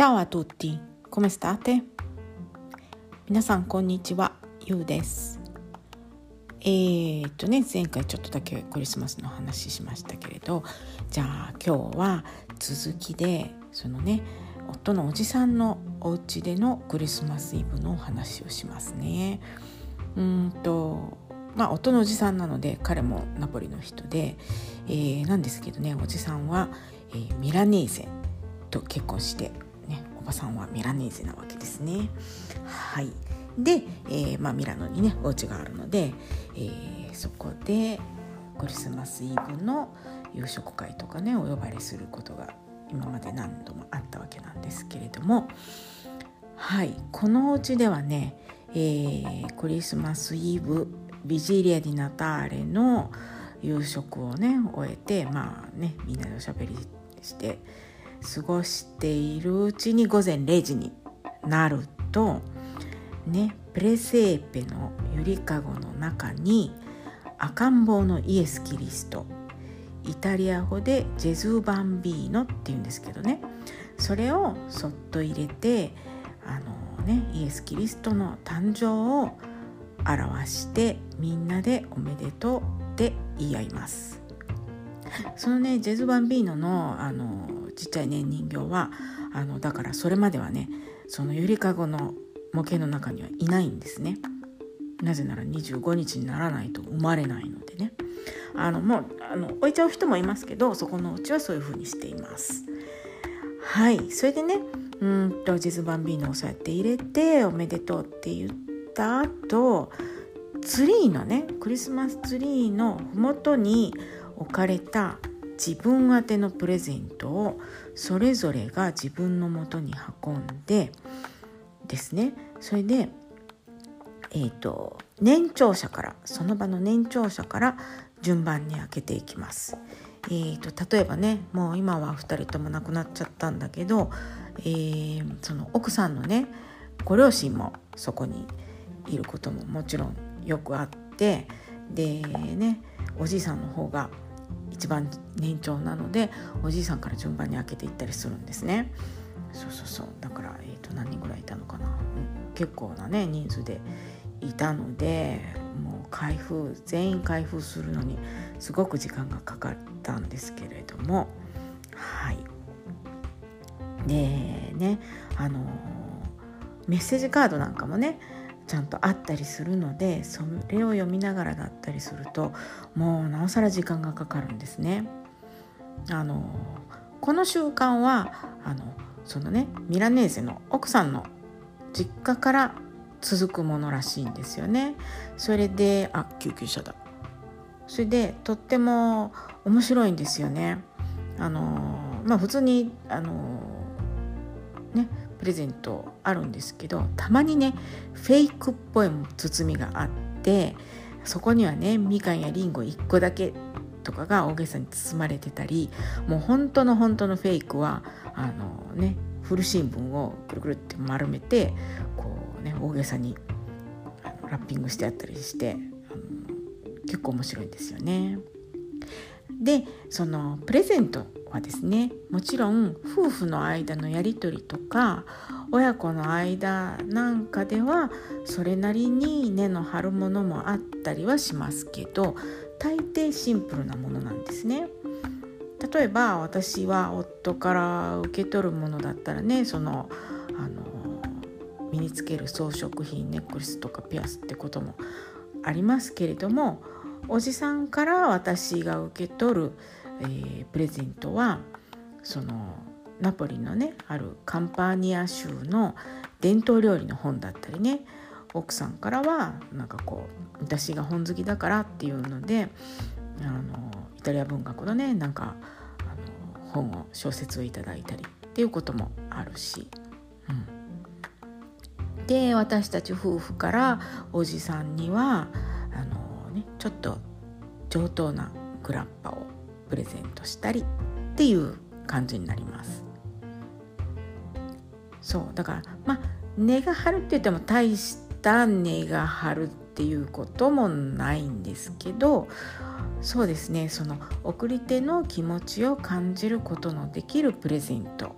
Ciao a tutti, come state? 皆さんこんにちは、ゆうです。えー、っとね前回ちょっとだけクリスマスの話しましたけれどじゃあ今日は続きでそのね夫のおじさんのお家でのクリスマスイブのお話をしますね。うんとまあ夫のおじさんなので彼もナポリの人で、えー、なんですけどねおじさんは、えー、ミラネーゼと結婚してさんはミラネーゼなわけですね。はい。で、えーまあ、ミラノにねお家があるので、えー、そこでクリスマスイブの夕食会とかねお呼ばれすることが今まで何度もあったわけなんですけれども。はい。このお家ではね、えー、クリスマスイブビジリア・ディ・ナターレの夕食をね終えてまあねみんなでおしゃべりして過ごしているうちに午前0時になるとねプレセーペのゆりかごの中に赤ん坊のイエス・キリストイタリア語でジェズー・バンビーノっていうんですけどね。それをそっと入れてあのねイエス・キリストの誕生を表してみんなでおめでとうって言い合います。そのねジェズ・バンビーノのあのちっちゃいね人形はあのだからそれまではねそのゆりかごの模型の中にはいないんですね。なぜなら25日にならないと生まれないのでね。あのもうあの置いちゃう人もいますけどそこのうちはそういう風にしています。はいそれでねうんとジズバンビーノをそうやって入れておめでとうって言った後ツリーのねクリスマスツリーの麓に置かれた自分宛てのプレゼントをそれぞれが自分のもとに運んでですねそれでえーと、年長者からその場の年長者から順番に開けていきます。えーと、と例えばねもう今は2人とも亡くなっちゃったんだけど、えー、その奥さんのねご両親もそこにいることももちろんよくあってでねおじいさんの方が一番年長なのでおじいさんから順番に開けていったりするんですね。そうそうそう。だから、えーと、と何人ぐらいいたのかな、うん、結構なね人数でいたのでもう開封全員開封するのにすごく時間がかかったんですけれども。はい。でねあのメッセージカードなんかもねちゃんとあったりするのでそれを読みながらだったりするともうなおさら時間がかかるんですね。あのこの習慣はあのそのねミラネーゼの奥さんの実家から続くものらしいんですよね。それであ救急車だ。それでとっても面白いんですよね。あのまあ普通にあのねプレゼントあるんですけどたまにねフェイクっぽい包みがあってそこにはねみかんやりんご1個だけとかが大げさに包まれてたりもう本当の本当のフェイクはあのね古新聞をくるくるって丸めてこうね大げさにラッピングしてあったりしてあの結構面白いんですよね。でそのプレゼントはですねもちろん夫婦の間のやり取りとか親子の間なんかではそれなりに根の張るものもあったりはしますけど大抵シンプルなものなんですね。例えば私は夫から受け取るものだったらねそのあの身につける装飾品ネックレスとかピアスってこともありますけれどもおじさんから私が受け取る、えー、プレゼントはそのナポリのねあるカンパーニア州の伝統料理の本だったりね奥さんからはなんかこう私が本好きだからっていうのであのイタリア文学のねなんかあの本を小説をいただいたりっていうこともあるし、うん、で私たち夫婦からおじさんにはあの、ね、ちょっと上等なグラッパをプレゼントしたりっていう感じになります。そうだからまあ根が張るって言っても大した根が張るっていうこともないんですけどそうですねその送り手の気持ちを感じることのできるプレゼント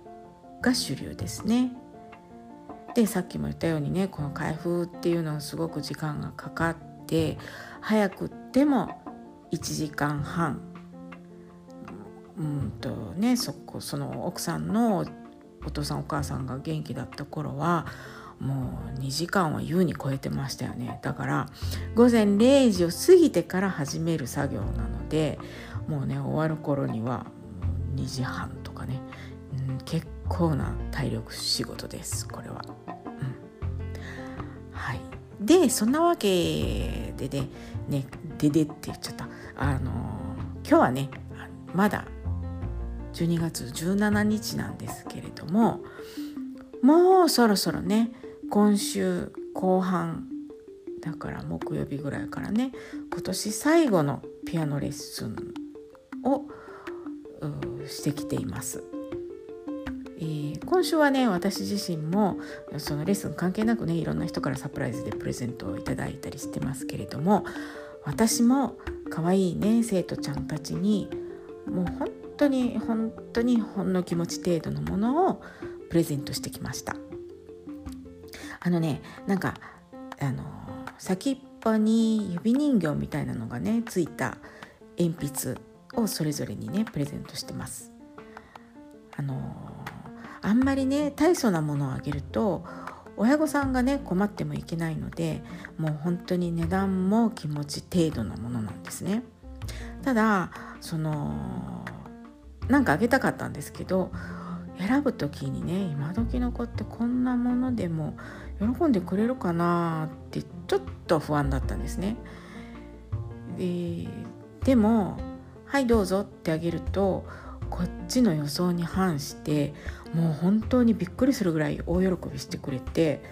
が主流ですね。でさっきも言ったようにねこの開封っていうのはすごく時間がかかって早くっても1時間半うんとねそこその奥さんのお父さんお母さんが元気だった頃はもう2時間は優に超えてましたよね。だから午前0時を過ぎてから始める作業なのでもうね終わる頃には2時半とかね、うん、結構な体力仕事ですこれは。うん、はい。でそんなわけででねででって言っちゃった。あの今日はねまだ12月17日なんですけれどももうそろそろね今週後半だから木曜日ぐらいからね今年最後のピアノレッスンをしてきています。えー、今週はね私自身もそのレッスン関係なくねいろんな人からサプライズでプレゼントをいただいたりしてますけれども私も可愛いね生徒ちゃんたちにもう本当に本当にほんの気持ち程度のものをプレゼントしてきました。あのねなんかあの先っぽに指人形みたいなのがねついた鉛筆をそれぞれにねプレゼントしてます。あのあんまりね大層なものをあげると親御さんがね困ってもいけないのでもう本当に値段も気持ち程度のものなんですね。ただそのなんかあげたかったんですけど選ぶ時にね今時の子ってこんなものでも喜んでくれるかなってちょっと不安だったんですね。ででも「はいどうぞ」ってあげるとこっちの予想に反してもう本当にびっくりするぐらい大喜びしてくれて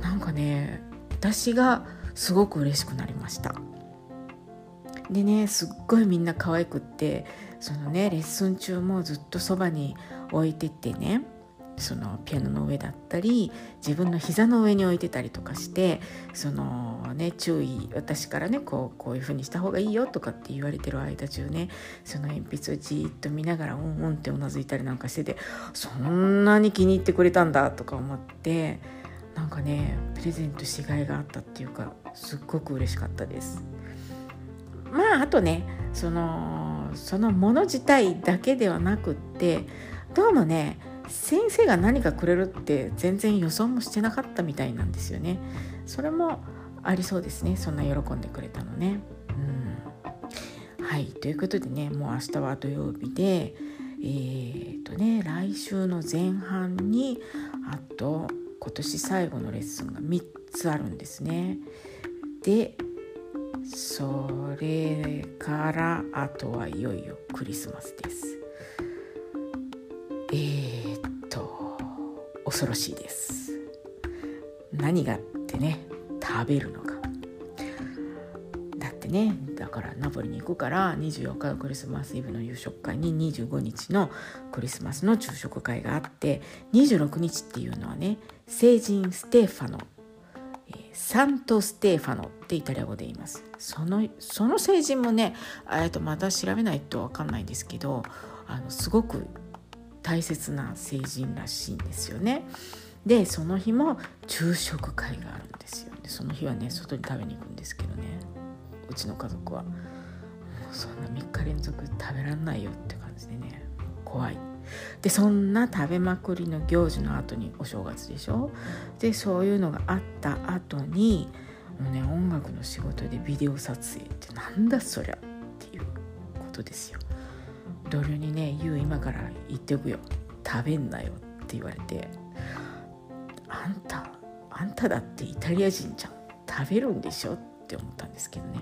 なんかね私がすごく嬉しくなりました。でねすっごいみんな可愛くってそのねレッスン中もずっとそばに置いてってねそのピアノの上だったり自分の膝の上に置いてたりとかしてそのね注意私からねこうこういう風にした方がいいよとかって言われてる間中ねその鉛筆をじっと見ながらうんうんってうなずいたりなんかしててそんなに気に入ってくれたんだとか思ってなんかねプレゼントしがいがあったっていうかすっごく嬉しかったです。まああとねそのそのもの自体だけではなくってどうもね先生が何かくれるって全然予想もしてなかったみたいなんですよね。それもありそうですねそんな喜んでくれたのね。うん、はいということでねもう明日は土曜日でえー、とね来週の前半にあと今年最後のレッスンが3つあるんですね。でそれからあとはいよいよクリスマスです。えー、っと恐ろしいです何がってね食べるのがだってねだからナポリに行くから24日のクリスマスイブの夕食会に25日のクリスマスの昼食会があって26日っていうのはね聖人ステーファノ Santo Stefano ってイタリア語で言いますそのその聖人もねとまた調べないと分かんないんですけどあのすごく大切な聖人らしいんですよね。でその日も昼食会があるんですよ。でその日はね外に食べに行くんですけどねうちの家族はもうそんな3日連続食べらんないよって感じでね怖い。でそんな食べまくりの行事の後にお正月でしょ？でそういうのがあった後にもうね音楽の仕事でビデオ撮影ってなんだそりゃっていうことですよ。同僚にね「言う今から言っておくよ食べんなよ」って言われて「あんたあんただってイタリア人じゃん食べるんでしょ?」って思ったんですけどね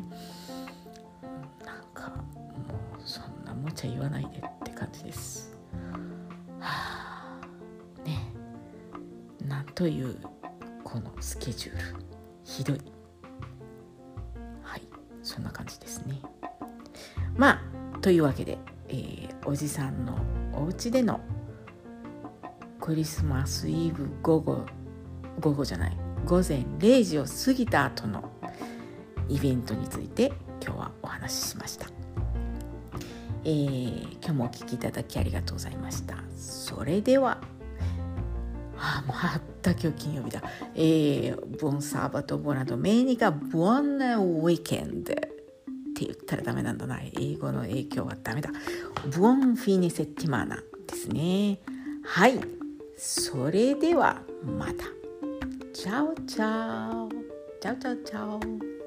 なんかもうそんなもちゃ言わないでって感じです。というこのスケジュール。ひどい。はい。そんな感じですね。まあというわけでえー、おじさんのお家でのクリスマスイブ午後午後じゃない。午前0時を過ぎた後のイベントについて今日はお話ししました、えー、今日もお聴きいただきありがとうございました。それでは。あまた今日金曜日だ。えー、ボンサーバトボナドメニカボンナウィーケンドって言ったらダメなんだな。英語の影響はダメだ。ボンフィネセティマーナですね。はい。それではまた。チャオチャオ。チャオチャオチャオ。